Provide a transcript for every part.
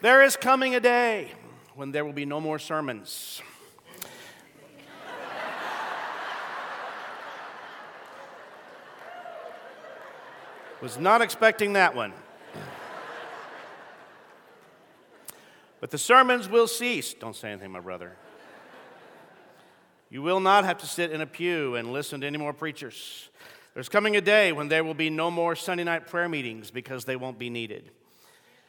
There is coming a day when there will be no more sermons. Was not expecting that one. But the sermons will cease. Don't say anything, my brother. You will not have to sit in a pew and listen to any more preachers. There's coming a day when there will be no more Sunday night prayer meetings because they won't be needed.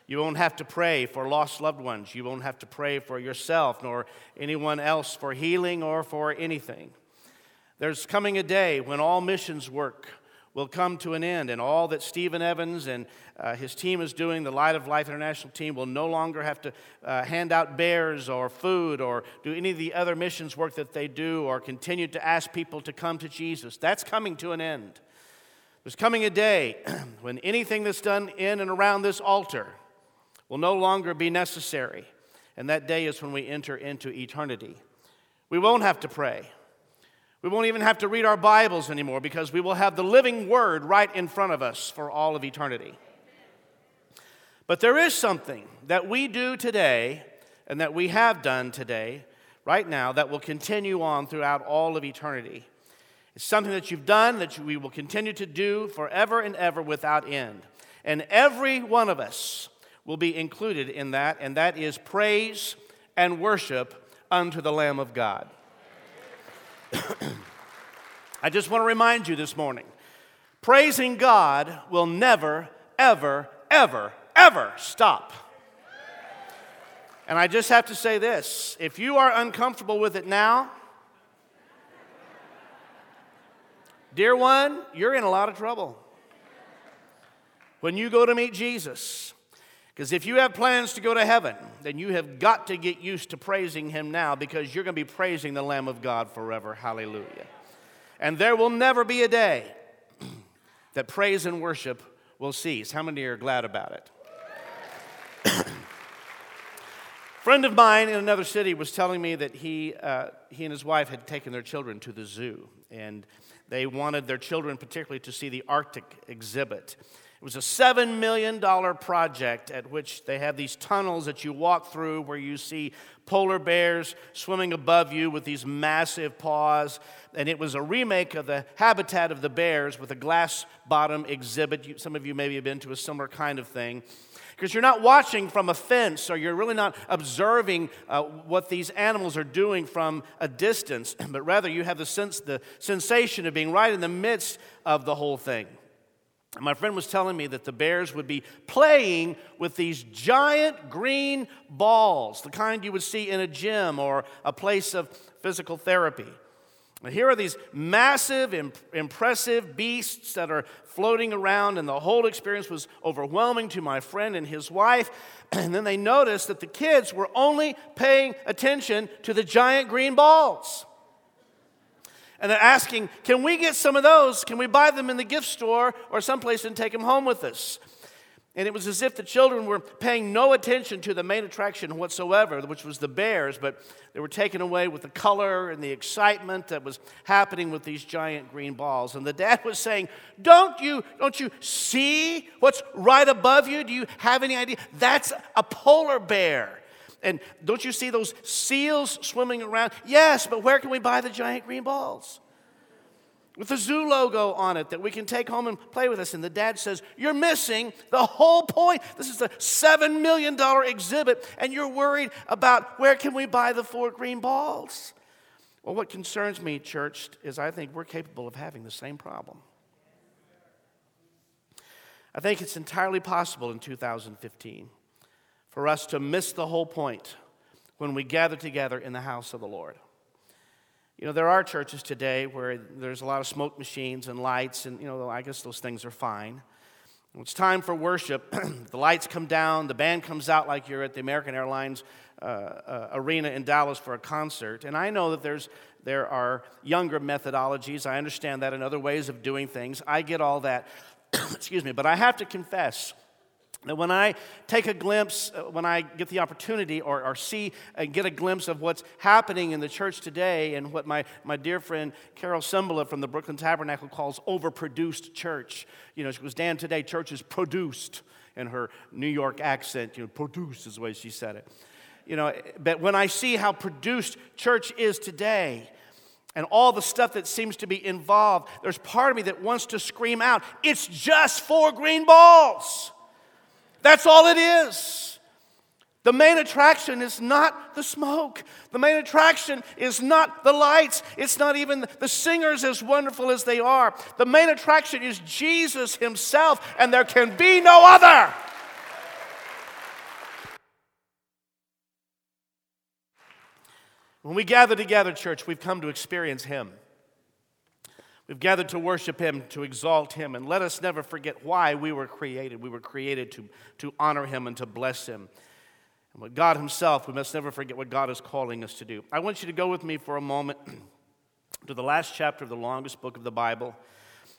You won't have to pray for lost loved ones. You won't have to pray for yourself nor anyone else for healing or for anything. There's coming a day when all missions work will come to an end, and all that Stephen Evans and uh, his team is doing, the Light of Life International team, will no longer have to uh, hand out bears or food or do any of the other missions work that they do or continue to ask people to come to Jesus. That's coming to an end. There's coming a day when anything that's done in and around this altar will no longer be necessary. And that day is when we enter into eternity. We won't have to pray. We won't even have to read our Bibles anymore because we will have the living Word right in front of us for all of eternity. But there is something that we do today and that we have done today, right now, that will continue on throughout all of eternity. It's something that you've done that we will continue to do forever and ever without end. And every one of us will be included in that, and that is praise and worship unto the Lamb of God. I just want to remind you this morning praising God will never, ever, ever, ever stop. And I just have to say this if you are uncomfortable with it now, dear one, you're in a lot of trouble. When you go to meet Jesus, because if you have plans to go to heaven, then you have got to get used to praising Him now because you're going to be praising the Lamb of God forever. Hallelujah. And there will never be a day that praise and worship will cease. How many are glad about it? friend of mine in another city was telling me that he, uh, he and his wife had taken their children to the zoo, and they wanted their children particularly to see the Arctic exhibit. It was a $7 million project at which they have these tunnels that you walk through where you see polar bears swimming above you with these massive paws. And it was a remake of the habitat of the bears with a glass bottom exhibit. Some of you maybe have been to a similar kind of thing. Because you're not watching from a fence or you're really not observing uh, what these animals are doing from a distance, but rather you have the, sense, the sensation of being right in the midst of the whole thing. My friend was telling me that the bears would be playing with these giant green balls, the kind you would see in a gym or a place of physical therapy. Now, here are these massive, imp- impressive beasts that are floating around, and the whole experience was overwhelming to my friend and his wife. And then they noticed that the kids were only paying attention to the giant green balls and they're asking, Can we get some of those? Can we buy them in the gift store or someplace and take them home with us? And it was as if the children were paying no attention to the main attraction whatsoever, which was the bears, but they were taken away with the color and the excitement that was happening with these giant green balls. And the dad was saying, Don't you, don't you see what's right above you? Do you have any idea? That's a polar bear. And don't you see those seals swimming around? Yes, but where can we buy the giant green balls? With the zoo logo on it that we can take home and play with us. And the dad says, You're missing the whole point. This is a $7 million exhibit, and you're worried about where can we buy the four green balls? Well, what concerns me, church, is I think we're capable of having the same problem. I think it's entirely possible in 2015 for us to miss the whole point when we gather together in the house of the Lord. You know, there are churches today where there's a lot of smoke machines and lights, and, you know, I guess those things are fine. When it's time for worship, the lights come down, the band comes out like you're at the American Airlines uh, uh, arena in Dallas for a concert. And I know that there's, there are younger methodologies. I understand that and other ways of doing things. I get all that. Excuse me. But I have to confess that when I take a glimpse, uh, when I get the opportunity or, or see and get a glimpse of what's happening in the church today and what my, my dear friend Carol Cymbala from the Brooklyn Tabernacle calls overproduced church. You know, she goes, Dan, today church is produced. in her New York accent, you know, produced is the way she said it. You know, but when I see how produced church is today, and all the stuff that seems to be involved, there's part of me that wants to scream out, it's just four green balls. That's all it is. The main attraction is not the smoke. The main attraction is not the lights. It's not even the singers, as wonderful as they are. The main attraction is Jesus Himself, and there can be no other. When we gather together, church, we've come to experience Him. We've gathered to worship Him, to exalt Him, and let us never forget why we were created. We were created to, to honor Him and to bless Him. And what God Himself, we must never forget what God is calling us to do. I want you to go with me for a moment to the last chapter of the longest book of the Bible.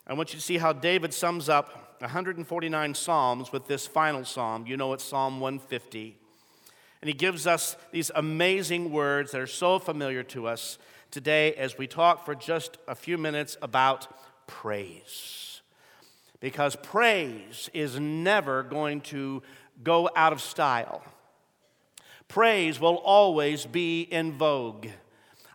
I want you to see how David sums up 149 Psalms with this final psalm. You know it's Psalm 150. And he gives us these amazing words that are so familiar to us today as we talk for just a few minutes about praise. Because praise is never going to go out of style, praise will always be in vogue.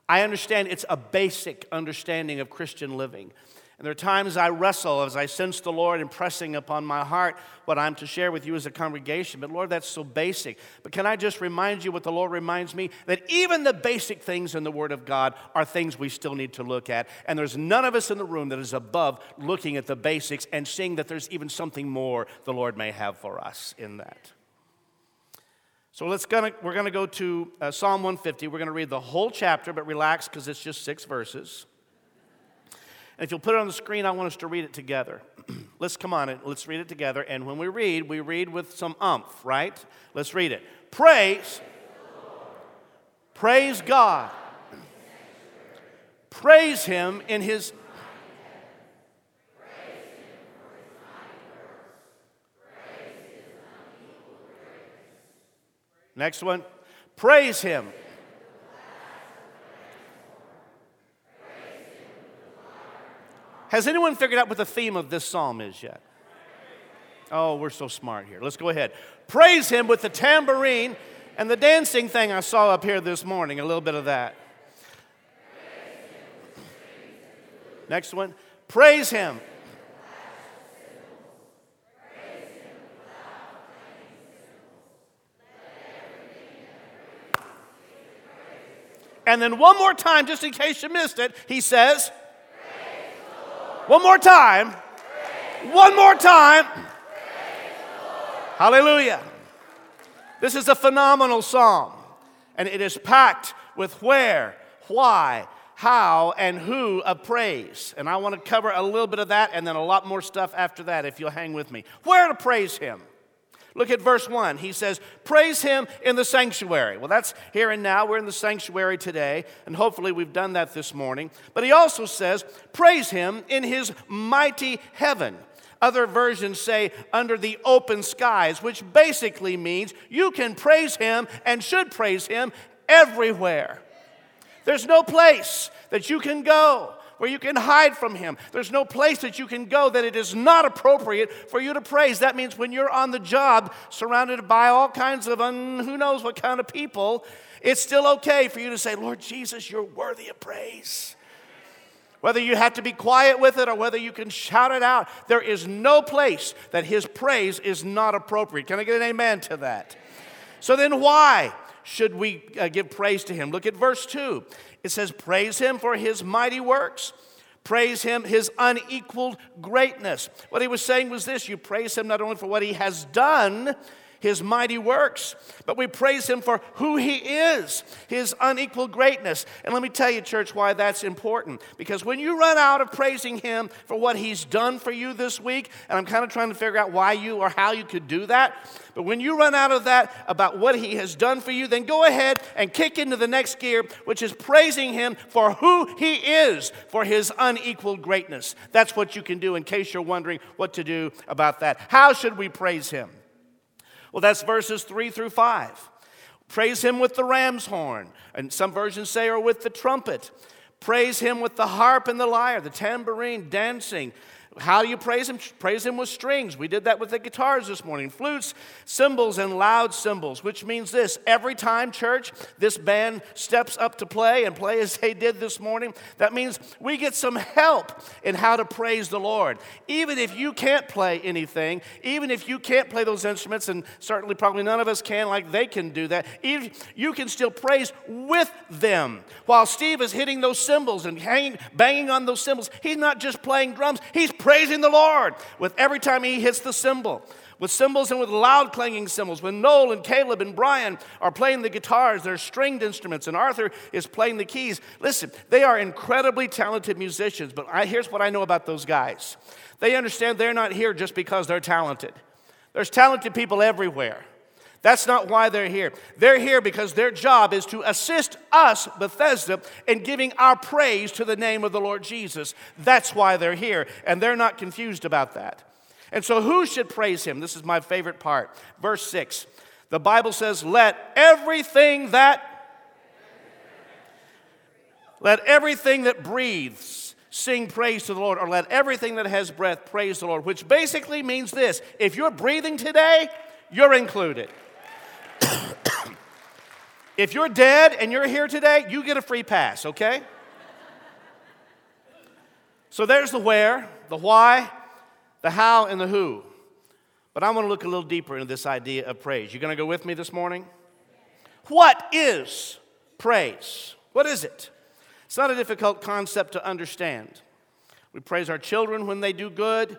I understand it's a basic understanding of Christian living. And there are times I wrestle as I sense the Lord impressing upon my heart what I'm to share with you as a congregation. But Lord, that's so basic. But can I just remind you what the Lord reminds me? That even the basic things in the Word of God are things we still need to look at. And there's none of us in the room that is above looking at the basics and seeing that there's even something more the Lord may have for us in that. So let's gonna, we're going to go to uh, Psalm 150. We're going to read the whole chapter, but relax because it's just six verses. And if you'll put it on the screen, I want us to read it together. let's come on, it. let's read it together. And when we read, we read with some umph, right? Let's read it. Praise, praise God. Praise Him in His. Next one. Praise Him. Has anyone figured out what the theme of this psalm is yet? Oh, we're so smart here. Let's go ahead. Praise him with the tambourine and the dancing thing I saw up here this morning, a little bit of that. Next one. Praise him. And then one more time, just in case you missed it, he says, one more time. One more time. Hallelujah. This is a phenomenal psalm, and it is packed with where, why, how, and who of praise. And I want to cover a little bit of that and then a lot more stuff after that if you'll hang with me. Where to praise Him? Look at verse 1. He says, Praise him in the sanctuary. Well, that's here and now. We're in the sanctuary today, and hopefully we've done that this morning. But he also says, Praise him in his mighty heaven. Other versions say under the open skies, which basically means you can praise him and should praise him everywhere. There's no place that you can go where you can hide from Him. There's no place that you can go that it is not appropriate for you to praise. That means when you're on the job, surrounded by all kinds of un, who knows what kind of people, it's still okay for you to say, Lord Jesus, you're worthy of praise. Whether you have to be quiet with it or whether you can shout it out, there is no place that His praise is not appropriate. Can I get an amen to that? So then, why? should we uh, give praise to him? Look at verse 2. It says, Praise him for his mighty works. Praise him, his unequaled greatness. What he was saying was this you praise him not only for what he has done, his mighty works, but we praise him for who he is, his unequaled greatness. And let me tell you, church, why that's important. Because when you run out of praising him for what he's done for you this week, and I'm kind of trying to figure out why you or how you could do that, but when you run out of that about what he has done for you, then go ahead and kick into the next gear, which is praising him for who he is, for his unequaled greatness. That's what you can do in case you're wondering what to do about that. How should we praise him? Well, that's verses 3 through 5. Praise him with the ram's horn, and some versions say, or with the trumpet. Praise him with the harp and the lyre, the tambourine, dancing, How do you praise Him? Praise Him with strings. We did that with the guitars this morning flutes, cymbals, and loud cymbals, which means this every time, church, this band steps up to play and play as they did this morning, that means we get some help in how to praise the Lord. Even if you can't play anything, even if you can't play those instruments, and certainly probably none of us can like they can do that, even, you can still praise with them. While Steve is hitting those cymbals and hanging, banging on those cymbals, he's not just playing drums, he's praising the Lord with every time he hits the cymbal. With cymbals and with loud clanging cymbals. When Noel and Caleb and Brian are playing the guitars, they're stringed instruments, and Arthur is playing the keys. Listen, they are incredibly talented musicians, but I, here's what I know about those guys they understand they're not here just because they're talented. There's talented people everywhere. That's not why they're here. They're here because their job is to assist us, Bethesda, in giving our praise to the name of the Lord Jesus. That's why they're here, and they're not confused about that. And so, who should praise him? This is my favorite part. Verse 6. The Bible says, Let everything that let everything that breathes sing praise to the Lord, or let everything that has breath praise the Lord, which basically means this if you're breathing today, you're included. If you're dead and you're here today, you get a free pass, okay? So there's the where, the why, the how, and the who. But I want to look a little deeper into this idea of praise. You going to go with me this morning? What is praise? What is it? It's not a difficult concept to understand. We praise our children when they do good.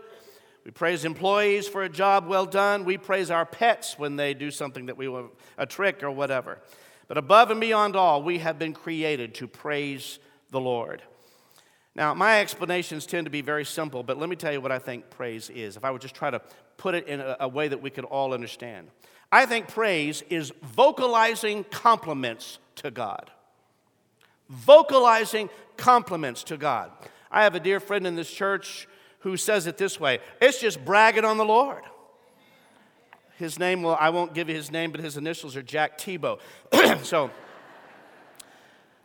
We praise employees for a job well done. We praise our pets when they do something that we a trick or whatever. But above and beyond all, we have been created to praise the Lord. Now, my explanations tend to be very simple, but let me tell you what I think praise is, if I would just try to put it in a, a way that we could all understand. I think praise is vocalizing compliments to God. Vocalizing compliments to God. I have a dear friend in this church who says it this way it's just bragging on the Lord. His name, well, I won't give you his name, but his initials are Jack Tebow. so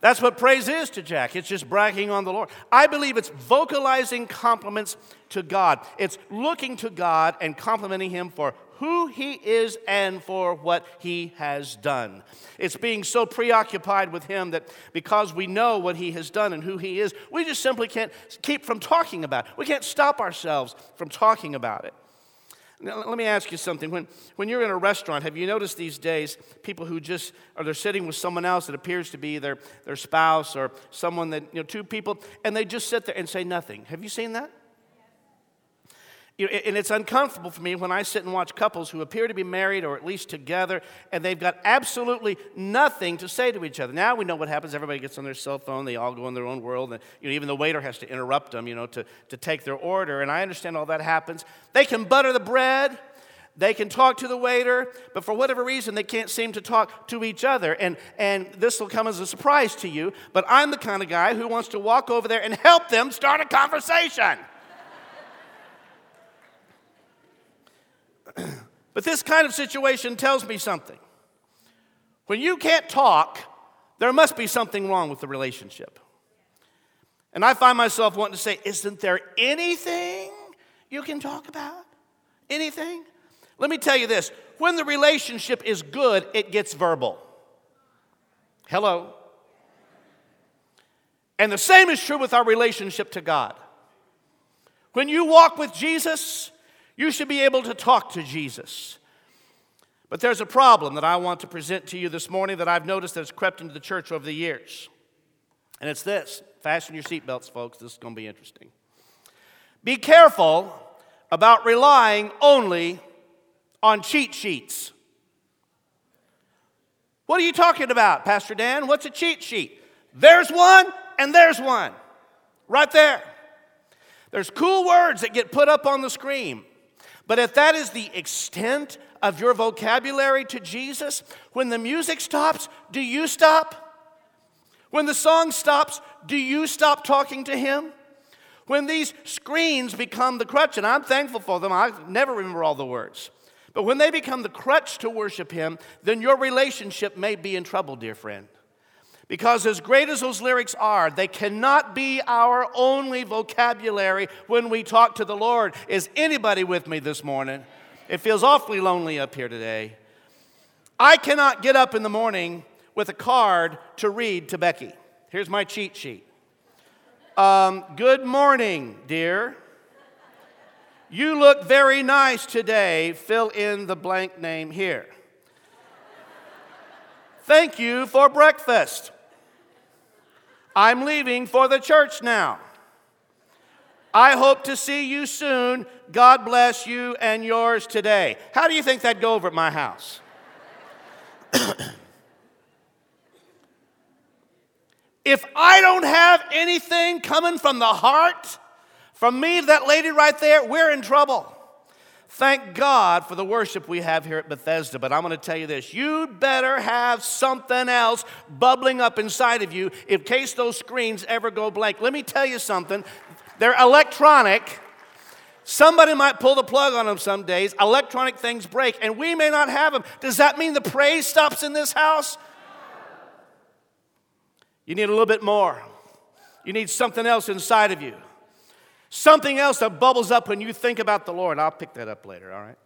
that's what praise is to Jack. It's just bragging on the Lord. I believe it's vocalizing compliments to God. It's looking to God and complimenting Him for who He is and for what He has done. It's being so preoccupied with Him that because we know what He has done and who He is, we just simply can't keep from talking about it. We can't stop ourselves from talking about it. Now, let me ask you something. When, when you're in a restaurant, have you noticed these days people who just are they're sitting with someone else that appears to be their, their spouse or someone that, you know, two people, and they just sit there and say nothing? Have you seen that? You know, and it's uncomfortable for me when I sit and watch couples who appear to be married or at least together, and they've got absolutely nothing to say to each other. Now we know what happens. Everybody gets on their cell phone. They all go in their own world. And you know, even the waiter has to interrupt them, you know, to, to take their order. And I understand all that happens. They can butter the bread. They can talk to the waiter, but for whatever reason, they can't seem to talk to each other. And, and this will come as a surprise to you, but I'm the kind of guy who wants to walk over there and help them start a conversation. But this kind of situation tells me something. When you can't talk, there must be something wrong with the relationship. And I find myself wanting to say, Isn't there anything you can talk about? Anything? Let me tell you this when the relationship is good, it gets verbal. Hello. And the same is true with our relationship to God. When you walk with Jesus, you should be able to talk to Jesus. But there's a problem that I want to present to you this morning that I've noticed that has crept into the church over the years. And it's this fasten your seatbelts, folks. This is going to be interesting. Be careful about relying only on cheat sheets. What are you talking about, Pastor Dan? What's a cheat sheet? There's one, and there's one. Right there. There's cool words that get put up on the screen. But if that is the extent of your vocabulary to Jesus, when the music stops, do you stop? When the song stops, do you stop talking to Him? When these screens become the crutch, and I'm thankful for them, I never remember all the words. But when they become the crutch to worship Him, then your relationship may be in trouble, dear friend. Because, as great as those lyrics are, they cannot be our only vocabulary when we talk to the Lord. Is anybody with me this morning? It feels awfully lonely up here today. I cannot get up in the morning with a card to read to Becky. Here's my cheat sheet. Um, good morning, dear. You look very nice today. Fill in the blank name here. Thank you for breakfast. I'm leaving for the church now. I hope to see you soon. God bless you and yours today. How do you think that'd go over at my house? if I don't have anything coming from the heart, from me that lady right there, we're in trouble. Thank God for the worship we have here at Bethesda, but I'm going to tell you this. You better have something else bubbling up inside of you in case those screens ever go blank. Let me tell you something. They're electronic. Somebody might pull the plug on them some days. Electronic things break, and we may not have them. Does that mean the praise stops in this house? You need a little bit more. You need something else inside of you. Something else that bubbles up when you think about the Lord. I'll pick that up later, all right?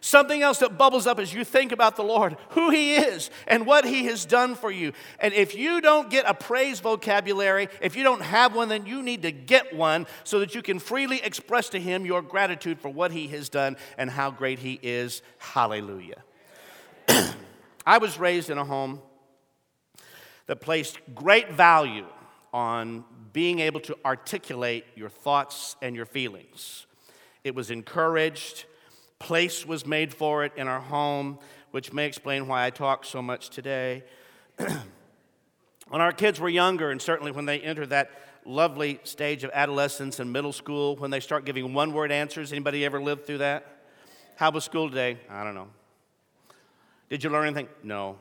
Something else that bubbles up as you think about the Lord, who He is and what He has done for you. And if you don't get a praise vocabulary, if you don't have one, then you need to get one so that you can freely express to Him your gratitude for what He has done and how great He is. Hallelujah. I was raised in a home that placed great value on being able to articulate your thoughts and your feelings. It was encouraged, place was made for it in our home, which may explain why I talk so much today. when our kids were younger, and certainly when they enter that lovely stage of adolescence and middle school, when they start giving one word answers, anybody ever lived through that? How was school today? I don't know. Did you learn anything? No.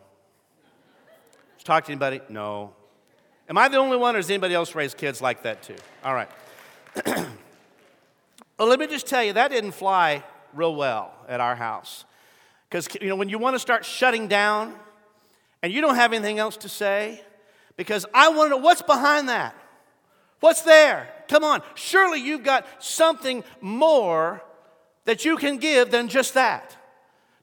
Talk to anybody? No. Am I the only one, or does anybody else raise kids like that too? All right. well, let me just tell you, that didn't fly real well at our house. Because, you know, when you want to start shutting down and you don't have anything else to say, because I want to know what's behind that. What's there? Come on. Surely you've got something more that you can give than just that.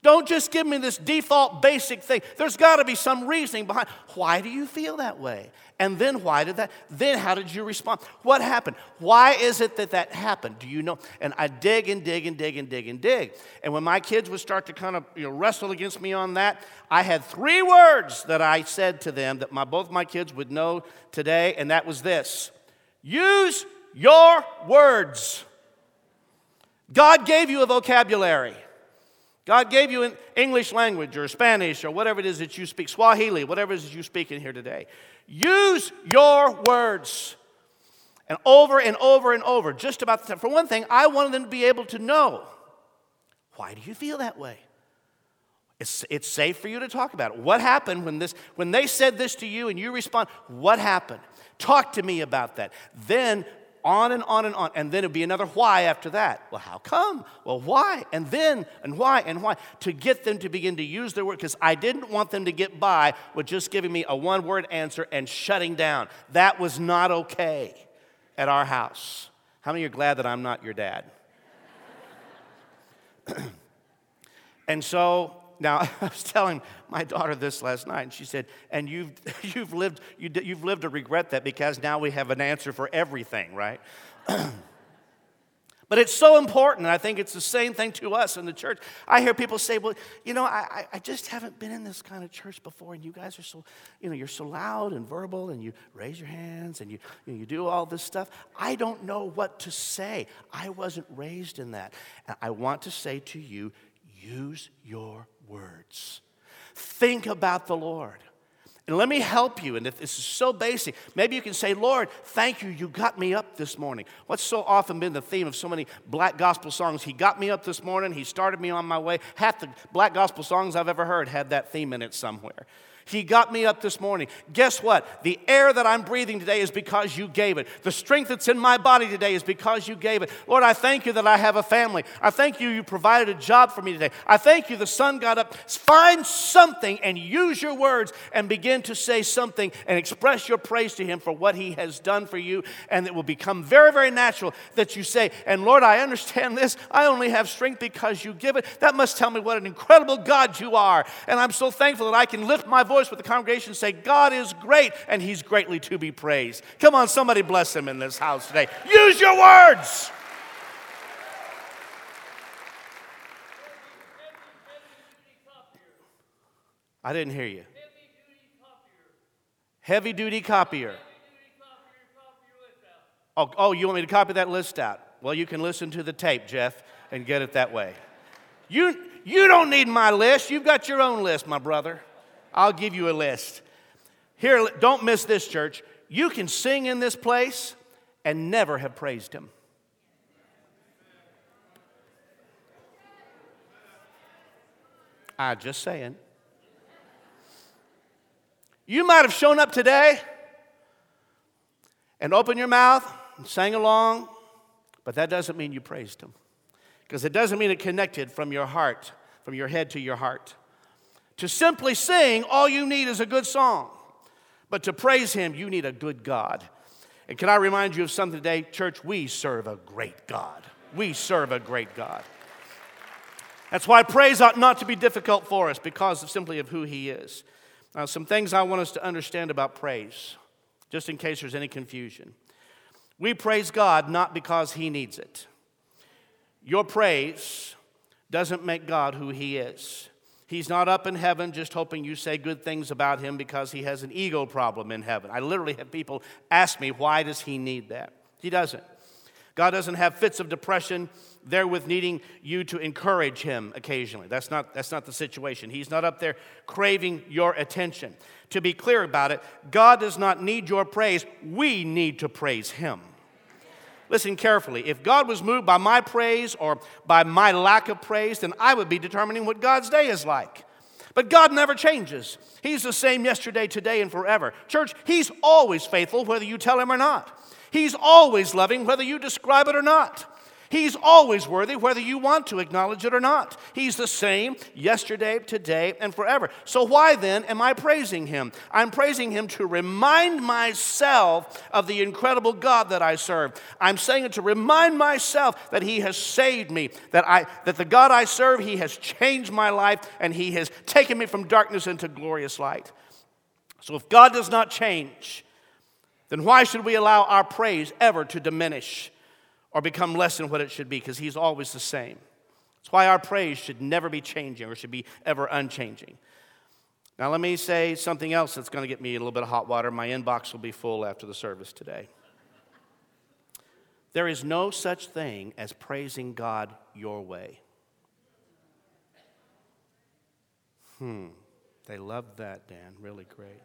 Don't just give me this default basic thing. There's got to be some reasoning behind why do you feel that way? And then why did that? Then how did you respond? What happened? Why is it that that happened? Do you know? And I dig and dig and dig and dig and dig. And when my kids would start to kind of you know, wrestle against me on that, I had three words that I said to them that my, both my kids would know today, and that was this use your words. God gave you a vocabulary. God gave you an English language or Spanish or whatever it is that you speak, Swahili, whatever it is you speak in here today. Use your words. And over and over and over, just about the time. For one thing, I wanted them to be able to know why do you feel that way? It's, it's safe for you to talk about it. What happened when, this, when they said this to you and you respond? What happened? Talk to me about that. Then on and on and on. And then it'd be another why after that. Well, how come? Well, why? And then, and why, and why? To get them to begin to use their word, because I didn't want them to get by with just giving me a one word answer and shutting down. That was not okay at our house. How many are glad that I'm not your dad? and so now, I was telling my daughter this last night, and she said, "And you've you've lived you, you've lived to regret that because now we have an answer for everything, right?" but it's so important. And I think it's the same thing to us in the church. I hear people say, "Well, you know, I, I just haven't been in this kind of church before, and you guys are so, you know, you're so loud and verbal, and you raise your hands, and you you, know, you do all this stuff. I don't know what to say. I wasn't raised in that. And I want to say to you." Use your words. Think about the Lord. And let me help you. And if this is so basic, maybe you can say, Lord, thank you, you got me up this morning. What's so often been the theme of so many black gospel songs? He got me up this morning, He started me on my way. Half the black gospel songs I've ever heard had that theme in it somewhere. He got me up this morning. Guess what? The air that I'm breathing today is because you gave it. The strength that's in my body today is because you gave it. Lord, I thank you that I have a family. I thank you you provided a job for me today. I thank you the sun got up. Find something and use your words and begin to say something and express your praise to Him for what He has done for you. And it will become very, very natural that you say, And Lord, I understand this. I only have strength because you give it. That must tell me what an incredible God you are. And I'm so thankful that I can lift my voice with the congregation say, God is great and He's greatly to be praised. Come on, somebody bless Him in this house today. Use your words. I didn't hear you. Heavy duty copier. Oh, oh, you want me to copy that list out? Well, you can listen to the tape, Jeff, and get it that way. You, you don't need my list. You've got your own list, my brother. I'll give you a list. Here, don't miss this, church. You can sing in this place and never have praised Him. I just saying. You might have shown up today and opened your mouth and sang along, but that doesn't mean you praised Him. Because it doesn't mean it connected from your heart, from your head to your heart. To simply sing, all you need is a good song. But to praise Him, you need a good God. And can I remind you of something today? Church, we serve a great God. We serve a great God. That's why praise ought not to be difficult for us because of simply of who He is. Now, some things I want us to understand about praise, just in case there's any confusion. We praise God not because He needs it. Your praise doesn't make God who He is. He's not up in heaven just hoping you say good things about him because he has an ego problem in heaven. I literally have people ask me, why does he need that? He doesn't. God doesn't have fits of depression therewith needing you to encourage him occasionally. That's not, that's not the situation. He's not up there craving your attention. To be clear about it, God does not need your praise. We need to praise him. Listen carefully. If God was moved by my praise or by my lack of praise, then I would be determining what God's day is like. But God never changes. He's the same yesterday, today, and forever. Church, He's always faithful, whether you tell Him or not. He's always loving, whether you describe it or not. He's always worthy, whether you want to acknowledge it or not. He's the same yesterday, today, and forever. So, why then am I praising Him? I'm praising Him to remind myself of the incredible God that I serve. I'm saying it to remind myself that He has saved me, that, I, that the God I serve, He has changed my life, and He has taken me from darkness into glorious light. So, if God does not change, then why should we allow our praise ever to diminish? Or become less than what it should be because He's always the same. That's why our praise should never be changing or should be ever unchanging. Now, let me say something else that's going to get me a little bit of hot water. My inbox will be full after the service today. There is no such thing as praising God your way. Hmm, they love that, Dan. Really great.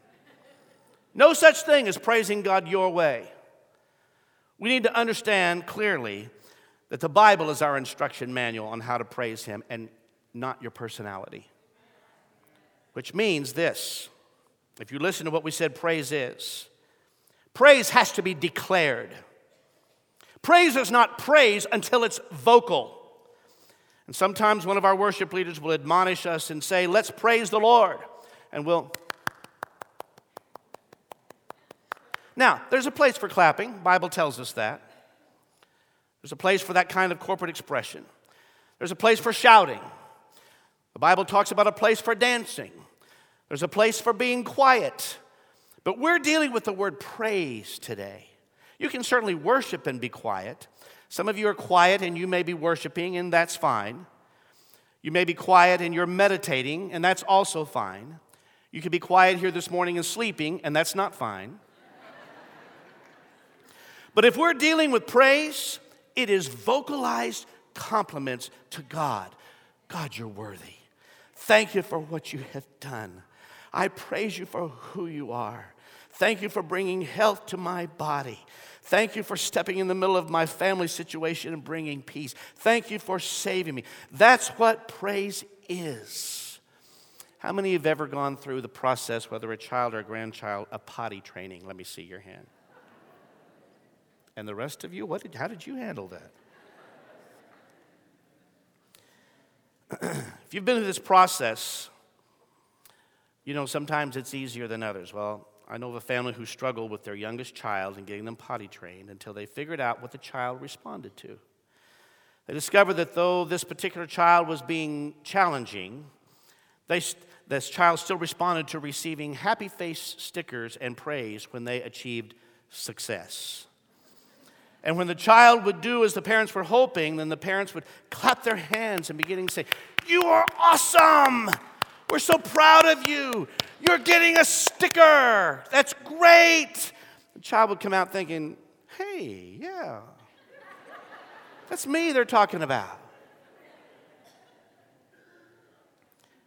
No such thing as praising God your way. We need to understand clearly that the Bible is our instruction manual on how to praise Him and not your personality. Which means this if you listen to what we said praise is, praise has to be declared. Praise is not praise until it's vocal. And sometimes one of our worship leaders will admonish us and say, Let's praise the Lord. And we'll Now, there's a place for clapping. Bible tells us that. There's a place for that kind of corporate expression. There's a place for shouting. The Bible talks about a place for dancing. There's a place for being quiet. But we're dealing with the word praise today. You can certainly worship and be quiet. Some of you are quiet and you may be worshiping, and that's fine. You may be quiet and you're meditating, and that's also fine. You could be quiet here this morning and sleeping, and that's not fine. But if we're dealing with praise, it is vocalized compliments to God. God, you're worthy. Thank you for what you have done. I praise you for who you are. Thank you for bringing health to my body. Thank you for stepping in the middle of my family situation and bringing peace. Thank you for saving me. That's what praise is. How many have ever gone through the process, whether a child or a grandchild, a potty training? Let me see your hand. And the rest of you, what did, how did you handle that? if you've been through this process, you know, sometimes it's easier than others. Well, I know of a family who struggled with their youngest child and getting them potty trained until they figured out what the child responded to. They discovered that though this particular child was being challenging, they, this child still responded to receiving happy face stickers and praise when they achieved success. And when the child would do as the parents were hoping, then the parents would clap their hands and beginning to say, You are awesome! We're so proud of you. You're getting a sticker. That's great. The child would come out thinking, Hey, yeah, that's me they're talking about.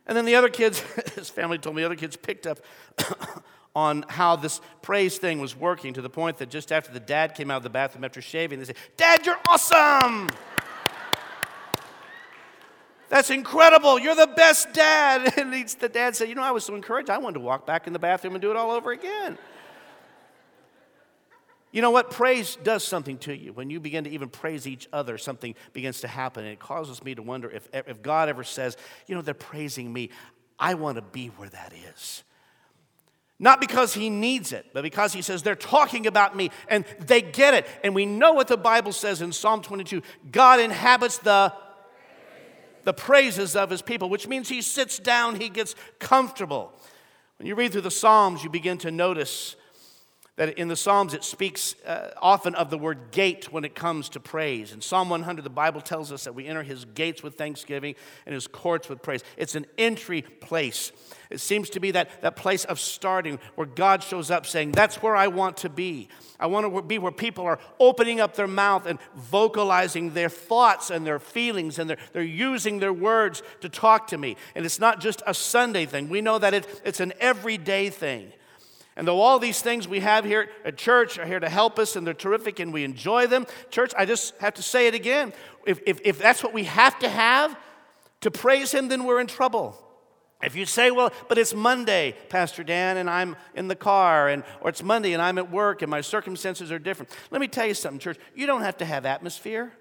And then the other kids, his family told me, the other kids picked up on how this praise thing was working to the point that just after the dad came out of the bathroom after shaving, they said, Dad, you're awesome! That's incredible. You're the best dad. And the dad said, You know, I was so encouraged, I wanted to walk back in the bathroom and do it all over again. You know what? Praise does something to you. When you begin to even praise each other, something begins to happen. And it causes me to wonder if, if God ever says, You know, they're praising me. I want to be where that is. Not because he needs it, but because he says they're talking about me and they get it. And we know what the Bible says in Psalm 22 God inhabits the the praises of his people, which means he sits down, he gets comfortable. When you read through the Psalms, you begin to notice that in the Psalms it speaks uh, often of the word gate when it comes to praise. In Psalm 100, the Bible tells us that we enter his gates with thanksgiving and his courts with praise. It's an entry place. It seems to be that, that place of starting where God shows up saying, That's where I want to be. I want to be where people are opening up their mouth and vocalizing their thoughts and their feelings, and they're, they're using their words to talk to me. And it's not just a Sunday thing, we know that it, it's an everyday thing. And though all these things we have here at church are here to help us and they're terrific and we enjoy them, church, I just have to say it again. If, if, if that's what we have to have to praise Him, then we're in trouble. If you say, well, but it's Monday, Pastor Dan, and I'm in the car, and, or it's Monday and I'm at work and my circumstances are different. Let me tell you something, church. You don't have to have atmosphere,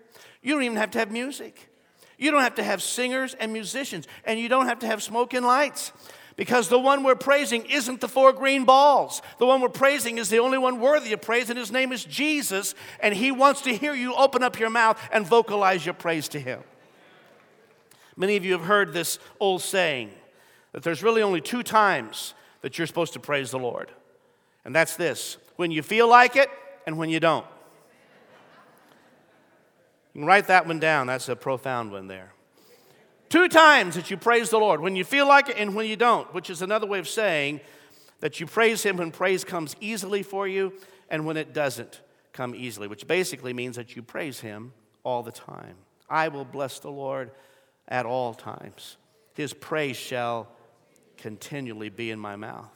you don't even have to have music. You don't have to have singers and musicians, and you don't have to have smoke and lights. Because the one we're praising isn't the four green balls. The one we're praising is the only one worthy of praise, and his name is Jesus, and he wants to hear you open up your mouth and vocalize your praise to him. Many of you have heard this old saying that there's really only two times that you're supposed to praise the Lord. And that's this when you feel like it and when you don't. You can write that one down. That's a profound one there. Two times that you praise the Lord, when you feel like it and when you don't, which is another way of saying that you praise Him when praise comes easily for you and when it doesn't come easily, which basically means that you praise Him all the time. I will bless the Lord at all times. His praise shall continually be in my mouth.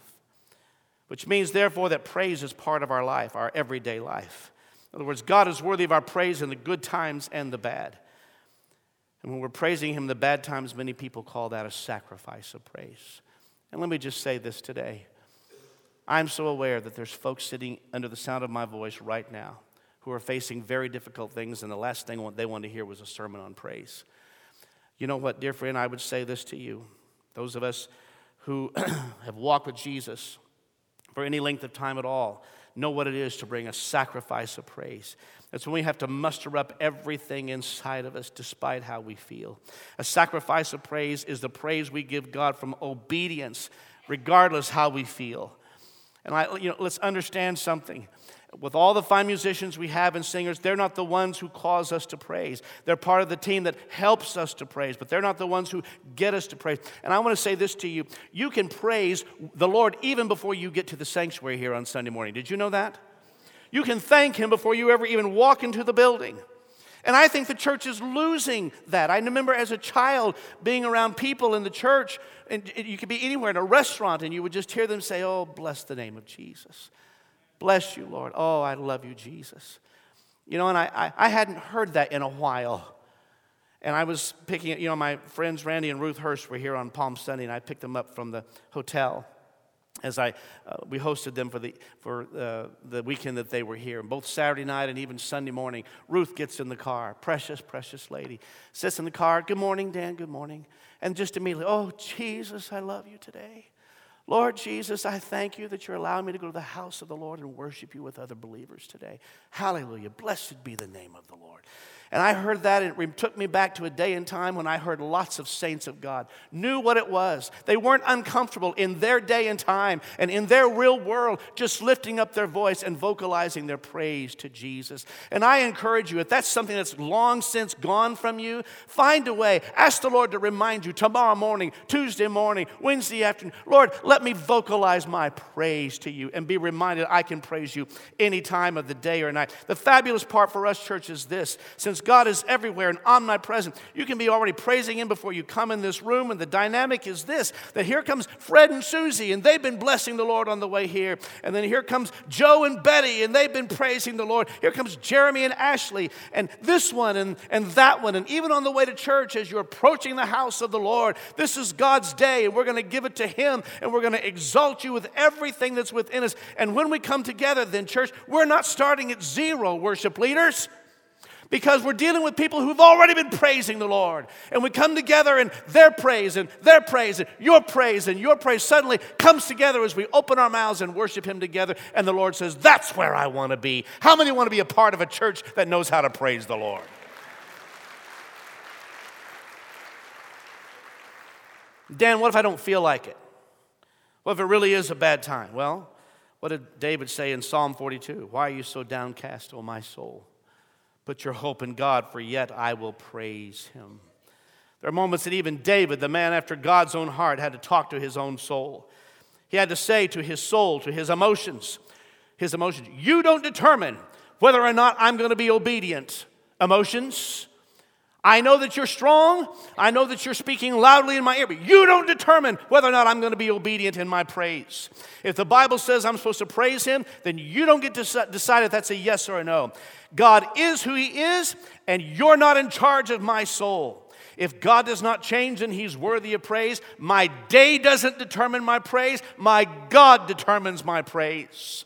Which means, therefore, that praise is part of our life, our everyday life. In other words, God is worthy of our praise in the good times and the bad. And when we're praising Him the bad times, many people call that a sacrifice of praise. And let me just say this today. I'm so aware that there's folks sitting under the sound of my voice right now who are facing very difficult things, and the last thing they wanted to hear was a sermon on praise. You know what, dear friend, I would say this to you. Those of us who have walked with Jesus for any length of time at all know what it is to bring a sacrifice of praise. That's when we have to muster up everything inside of us despite how we feel. A sacrifice of praise is the praise we give God from obedience, regardless how we feel. And I, you know, let's understand something. With all the fine musicians we have and singers, they're not the ones who cause us to praise. They're part of the team that helps us to praise, but they're not the ones who get us to praise. And I want to say this to you you can praise the Lord even before you get to the sanctuary here on Sunday morning. Did you know that? You can thank Him before you ever even walk into the building. And I think the church is losing that. I remember as a child being around people in the church, and you could be anywhere in a restaurant, and you would just hear them say, Oh, bless the name of Jesus. Bless you, Lord. Oh, I love you, Jesus. You know, and I, I, I hadn't heard that in a while. And I was picking, you know, my friends Randy and Ruth Hurst were here on Palm Sunday, and I picked them up from the hotel as I, uh, we hosted them for, the, for uh, the weekend that they were here. And both Saturday night and even Sunday morning, Ruth gets in the car. Precious, precious lady. Sits in the car. Good morning, Dan. Good morning. And just immediately, oh, Jesus, I love you today. Lord Jesus, I thank you that you're allowing me to go to the house of the Lord and worship you with other believers today. Hallelujah. Blessed be the name of the Lord. And I heard that, and it took me back to a day and time when I heard lots of saints of God knew what it was. They weren't uncomfortable in their day and time and in their real world, just lifting up their voice and vocalizing their praise to Jesus. And I encourage you, if that's something that's long since gone from you, find a way. Ask the Lord to remind you tomorrow morning, Tuesday morning, Wednesday afternoon. Lord, let me vocalize my praise to you and be reminded I can praise you any time of the day or night. The fabulous part for us, church, is this since God is everywhere and omnipresent. You can be already praising Him before you come in this room. And the dynamic is this that here comes Fred and Susie, and they've been blessing the Lord on the way here. And then here comes Joe and Betty, and they've been praising the Lord. Here comes Jeremy and Ashley, and this one and, and that one. And even on the way to church, as you're approaching the house of the Lord, this is God's day, and we're going to give it to Him, and we're going to exalt you with everything that's within us. And when we come together, then, church, we're not starting at zero, worship leaders because we're dealing with people who've already been praising the Lord. And we come together and their praise and their praise and your praise and your praise suddenly comes together as we open our mouths and worship Him together. And the Lord says, That's where I want to be. How many want to be a part of a church that knows how to praise the Lord? Dan, what if I don't feel like it? What if it really is a bad time? Well, what did David say in Psalm 42? Why are you so downcast, O my soul? Put your hope in God, for yet I will praise him. There are moments that even David, the man after God's own heart, had to talk to his own soul. He had to say to his soul, to his emotions, his emotions, you don't determine whether or not I'm going to be obedient. Emotions, I know that you're strong. I know that you're speaking loudly in my ear, but you don't determine whether or not I'm going to be obedient in my praise. If the Bible says I'm supposed to praise Him, then you don't get to decide if that's a yes or a no. God is who He is, and you're not in charge of my soul. If God does not change and He's worthy of praise, my day doesn't determine my praise, my God determines my praise.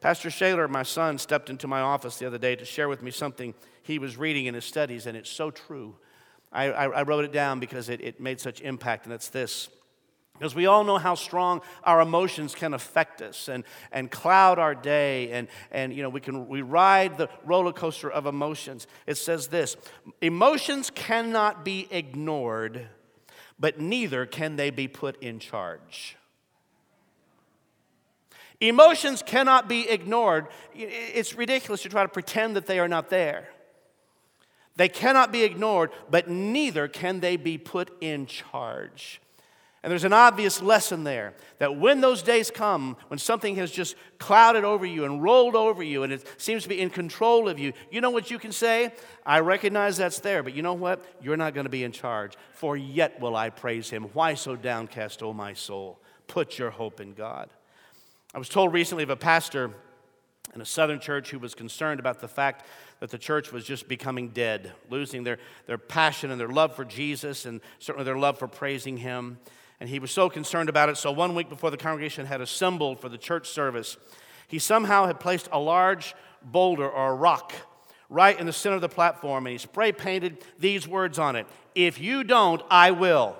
Pastor Shaler, my son, stepped into my office the other day to share with me something he was reading in his studies, and it's so true. I, I, I wrote it down because it, it made such impact, and it's this. Because we all know how strong our emotions can affect us and, and cloud our day, and, and you know, we can we ride the roller coaster of emotions. It says this emotions cannot be ignored, but neither can they be put in charge. Emotions cannot be ignored. It's ridiculous to try to pretend that they are not there. They cannot be ignored, but neither can they be put in charge. And there's an obvious lesson there that when those days come, when something has just clouded over you and rolled over you and it seems to be in control of you, you know what you can say? I recognize that's there, but you know what? You're not going to be in charge. For yet will I praise him. Why so downcast, O my soul? Put your hope in God. I was told recently of a pastor in a southern church who was concerned about the fact that the church was just becoming dead, losing their, their passion and their love for Jesus and certainly their love for praising Him. And he was so concerned about it. So, one week before the congregation had assembled for the church service, he somehow had placed a large boulder or a rock right in the center of the platform and he spray painted these words on it If you don't, I will.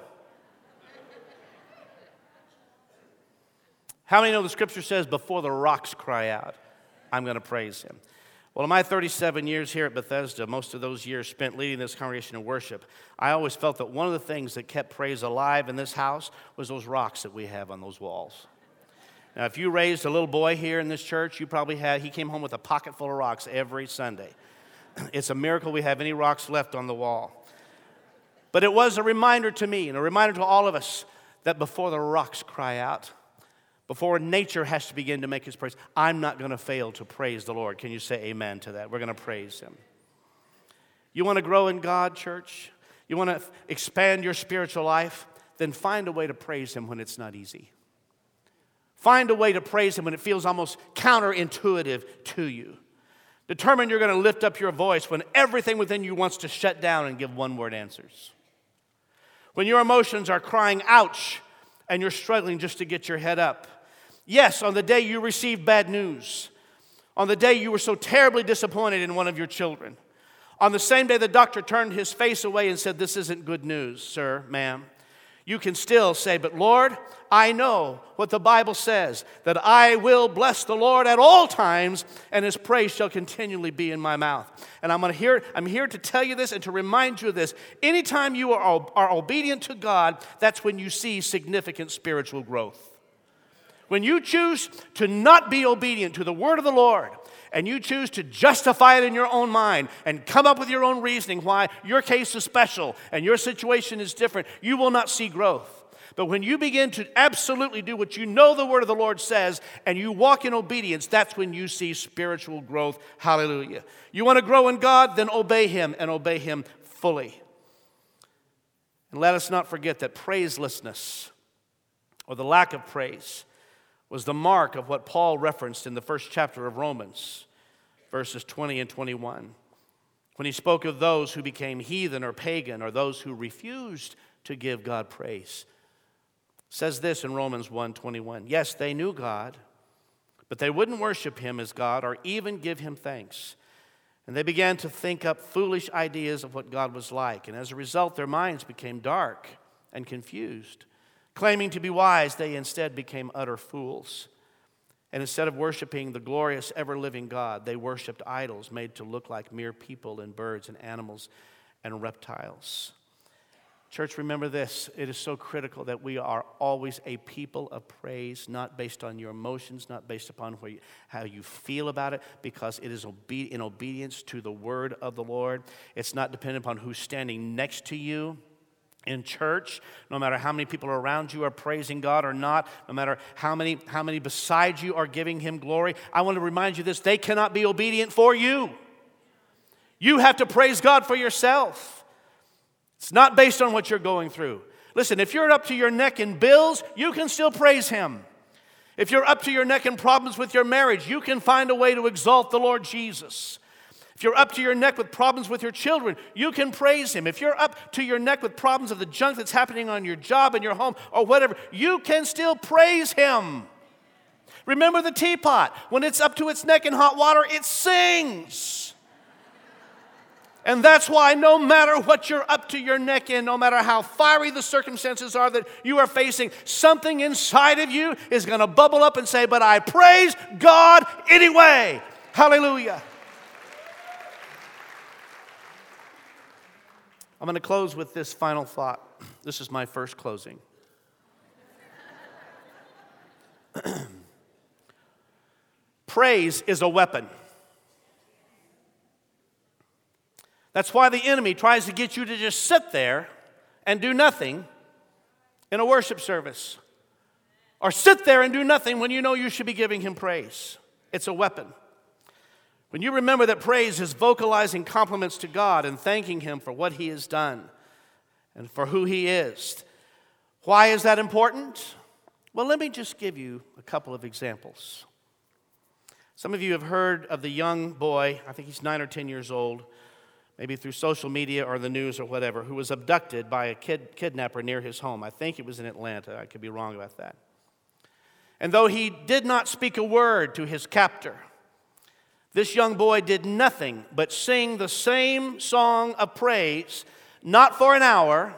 How many know the scripture says, Before the rocks cry out, I'm going to praise him? Well, in my 37 years here at Bethesda, most of those years spent leading this congregation in worship, I always felt that one of the things that kept praise alive in this house was those rocks that we have on those walls. Now, if you raised a little boy here in this church, you probably had, he came home with a pocket full of rocks every Sunday. It's a miracle we have any rocks left on the wall. But it was a reminder to me and a reminder to all of us that before the rocks cry out, before nature has to begin to make his praise, I'm not going to fail to praise the Lord. Can you say amen to that? We're going to praise him. You want to grow in God, church? You want to expand your spiritual life? Then find a way to praise him when it's not easy. Find a way to praise him when it feels almost counterintuitive to you. Determine you're going to lift up your voice when everything within you wants to shut down and give one word answers. When your emotions are crying, ouch, and you're struggling just to get your head up. Yes, on the day you received bad news, on the day you were so terribly disappointed in one of your children, on the same day the doctor turned his face away and said, This isn't good news, sir, ma'am you can still say, But Lord, I know what the Bible says, that I will bless the Lord at all times, and his praise shall continually be in my mouth. And I'm, gonna hear, I'm here to tell you this and to remind you of this. Anytime you are, are obedient to God, that's when you see significant spiritual growth. When you choose to not be obedient to the word of the Lord, and you choose to justify it in your own mind and come up with your own reasoning why your case is special and your situation is different, you will not see growth. But when you begin to absolutely do what you know the word of the Lord says and you walk in obedience, that's when you see spiritual growth. Hallelujah. You want to grow in God? Then obey Him and obey Him fully. And let us not forget that praiselessness or the lack of praise was the mark of what Paul referenced in the first chapter of Romans, verses 20 and 21. When he spoke of those who became heathen or pagan or those who refused to give God praise. says this in Romans 1:21. Yes, they knew God, but they wouldn't worship him as God or even give him thanks. And they began to think up foolish ideas of what God was like, and as a result their minds became dark and confused. Claiming to be wise, they instead became utter fools. And instead of worshiping the glorious, ever living God, they worshiped idols made to look like mere people and birds and animals and reptiles. Church, remember this. It is so critical that we are always a people of praise, not based on your emotions, not based upon you, how you feel about it, because it is obe- in obedience to the word of the Lord. It's not dependent upon who's standing next to you in church, no matter how many people around you are praising God or not, no matter how many, how many beside you are giving Him glory, I want to remind you this they cannot be obedient for you. You have to praise God for yourself. It's not based on what you're going through. Listen, if you're up to your neck in bills, you can still praise Him. If you're up to your neck in problems with your marriage, you can find a way to exalt the Lord Jesus. If you're up to your neck with problems with your children, you can praise Him. If you're up to your neck with problems of the junk that's happening on your job and your home or whatever, you can still praise Him. Remember the teapot. When it's up to its neck in hot water, it sings. And that's why, no matter what you're up to your neck in, no matter how fiery the circumstances are that you are facing, something inside of you is going to bubble up and say, But I praise God anyway. Hallelujah. I'm going to close with this final thought. This is my first closing. Praise is a weapon. That's why the enemy tries to get you to just sit there and do nothing in a worship service, or sit there and do nothing when you know you should be giving him praise. It's a weapon. When you remember that praise is vocalizing compliments to God and thanking Him for what He has done and for who He is, why is that important? Well, let me just give you a couple of examples. Some of you have heard of the young boy, I think he's nine or 10 years old, maybe through social media or the news or whatever, who was abducted by a kid, kidnapper near his home. I think it was in Atlanta. I could be wrong about that. And though he did not speak a word to his captor, this young boy did nothing but sing the same song of praise, not for an hour,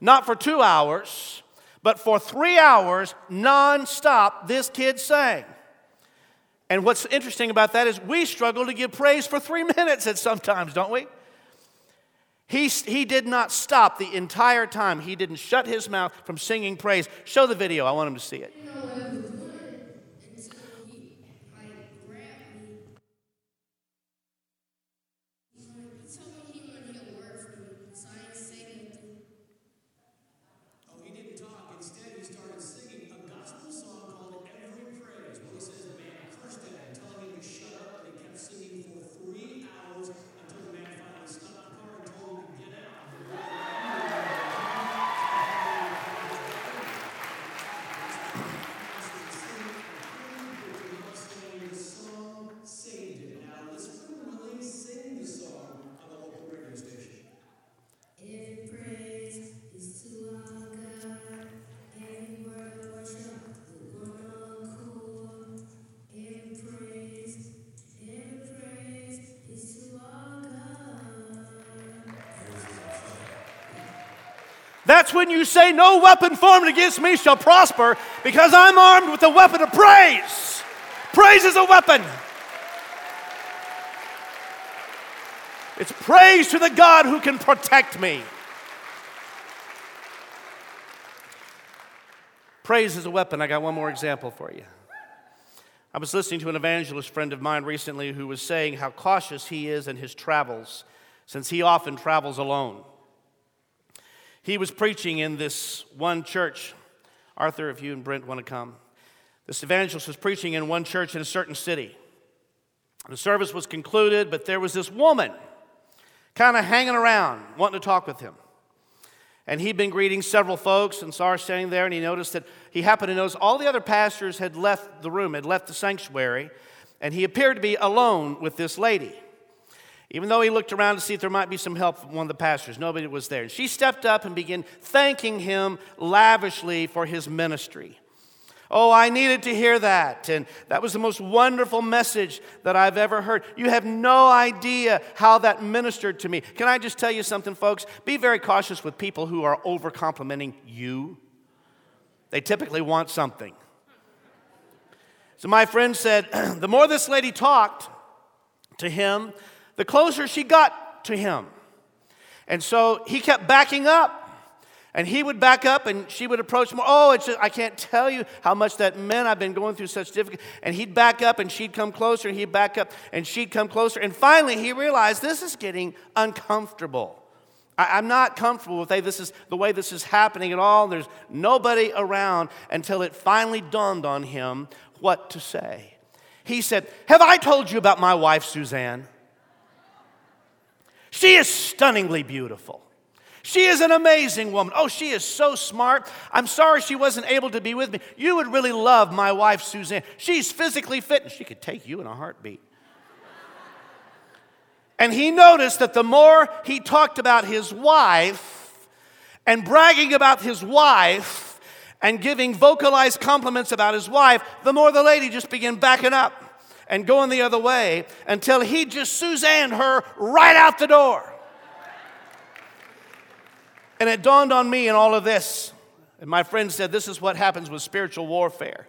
not for two hours, but for three hours nonstop. This kid sang. And what's interesting about that is we struggle to give praise for three minutes at sometimes, don't we? He, he did not stop the entire time. He didn't shut his mouth from singing praise. Show the video. I want him to see it. When you say, No weapon formed against me shall prosper because I'm armed with the weapon of praise. Praise is a weapon. It's praise to the God who can protect me. Praise is a weapon. I got one more example for you. I was listening to an evangelist friend of mine recently who was saying how cautious he is in his travels since he often travels alone. He was preaching in this one church. Arthur, if you and Brent want to come. This evangelist was preaching in one church in a certain city. The service was concluded, but there was this woman kind of hanging around, wanting to talk with him. And he'd been greeting several folks and saw her standing there, and he noticed that he happened to notice all the other pastors had left the room, had left the sanctuary, and he appeared to be alone with this lady. Even though he looked around to see if there might be some help from one of the pastors, nobody was there. And she stepped up and began thanking him lavishly for his ministry. Oh, I needed to hear that. And that was the most wonderful message that I've ever heard. You have no idea how that ministered to me. Can I just tell you something, folks? Be very cautious with people who are over complimenting you. They typically want something. So my friend said, the more this lady talked to him, the closer she got to him. And so he kept backing up. And he would back up and she would approach more. Oh, it's just, I can't tell you how much that meant. I've been going through such difficulty. And he'd back up and she'd come closer and he'd back up and she'd come closer. And finally he realized this is getting uncomfortable. I, am not comfortable with hey, this is the way this is happening at all. There's nobody around until it finally dawned on him what to say. He said, Have I told you about my wife, Suzanne? She is stunningly beautiful. She is an amazing woman. Oh, she is so smart. I'm sorry she wasn't able to be with me. You would really love my wife, Suzanne. She's physically fit, and she could take you in a heartbeat. And he noticed that the more he talked about his wife and bragging about his wife and giving vocalized compliments about his wife, the more the lady just began backing up and going the other way until he just Suzanne her right out the door. And it dawned on me in all of this, and my friend said, This is what happens with spiritual warfare.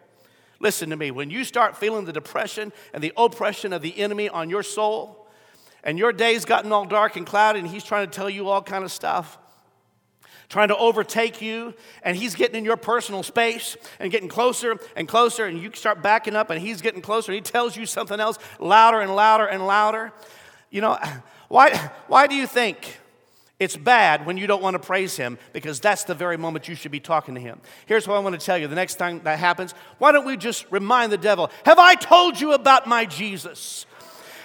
Listen to me, when you start feeling the depression and the oppression of the enemy on your soul, and your day's gotten all dark and cloudy, and he's trying to tell you all kind of stuff, trying to overtake you, and he's getting in your personal space and getting closer and closer, and you start backing up, and he's getting closer, and he tells you something else louder and louder and louder. You know, why, why do you think it's bad when you don't want to praise him because that's the very moment you should be talking to him. Here's what I want to tell you the next time that happens, why don't we just remind the devil, Have I told you about my Jesus?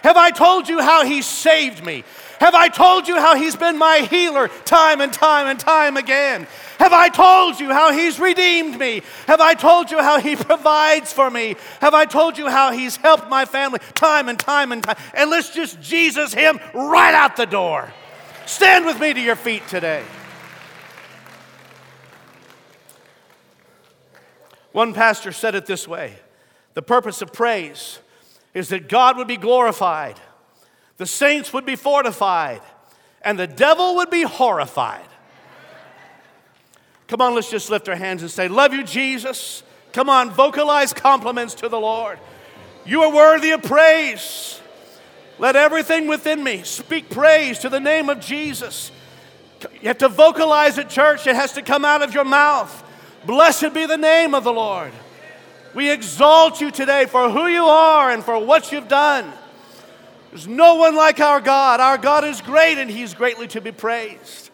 Have I told you how he saved me? Have I told you how he's been my healer time and time and time again? Have I told you how he's redeemed me? Have I told you how he provides for me? Have I told you how he's helped my family time and time and time? And let's just Jesus him right out the door. Stand with me to your feet today. One pastor said it this way The purpose of praise is that God would be glorified, the saints would be fortified, and the devil would be horrified. Come on, let's just lift our hands and say, Love you, Jesus. Come on, vocalize compliments to the Lord. You are worthy of praise. Let everything within me speak praise to the name of Jesus. You have to vocalize it, church. It has to come out of your mouth. Blessed be the name of the Lord. We exalt you today for who you are and for what you've done. There's no one like our God. Our God is great and He's greatly to be praised.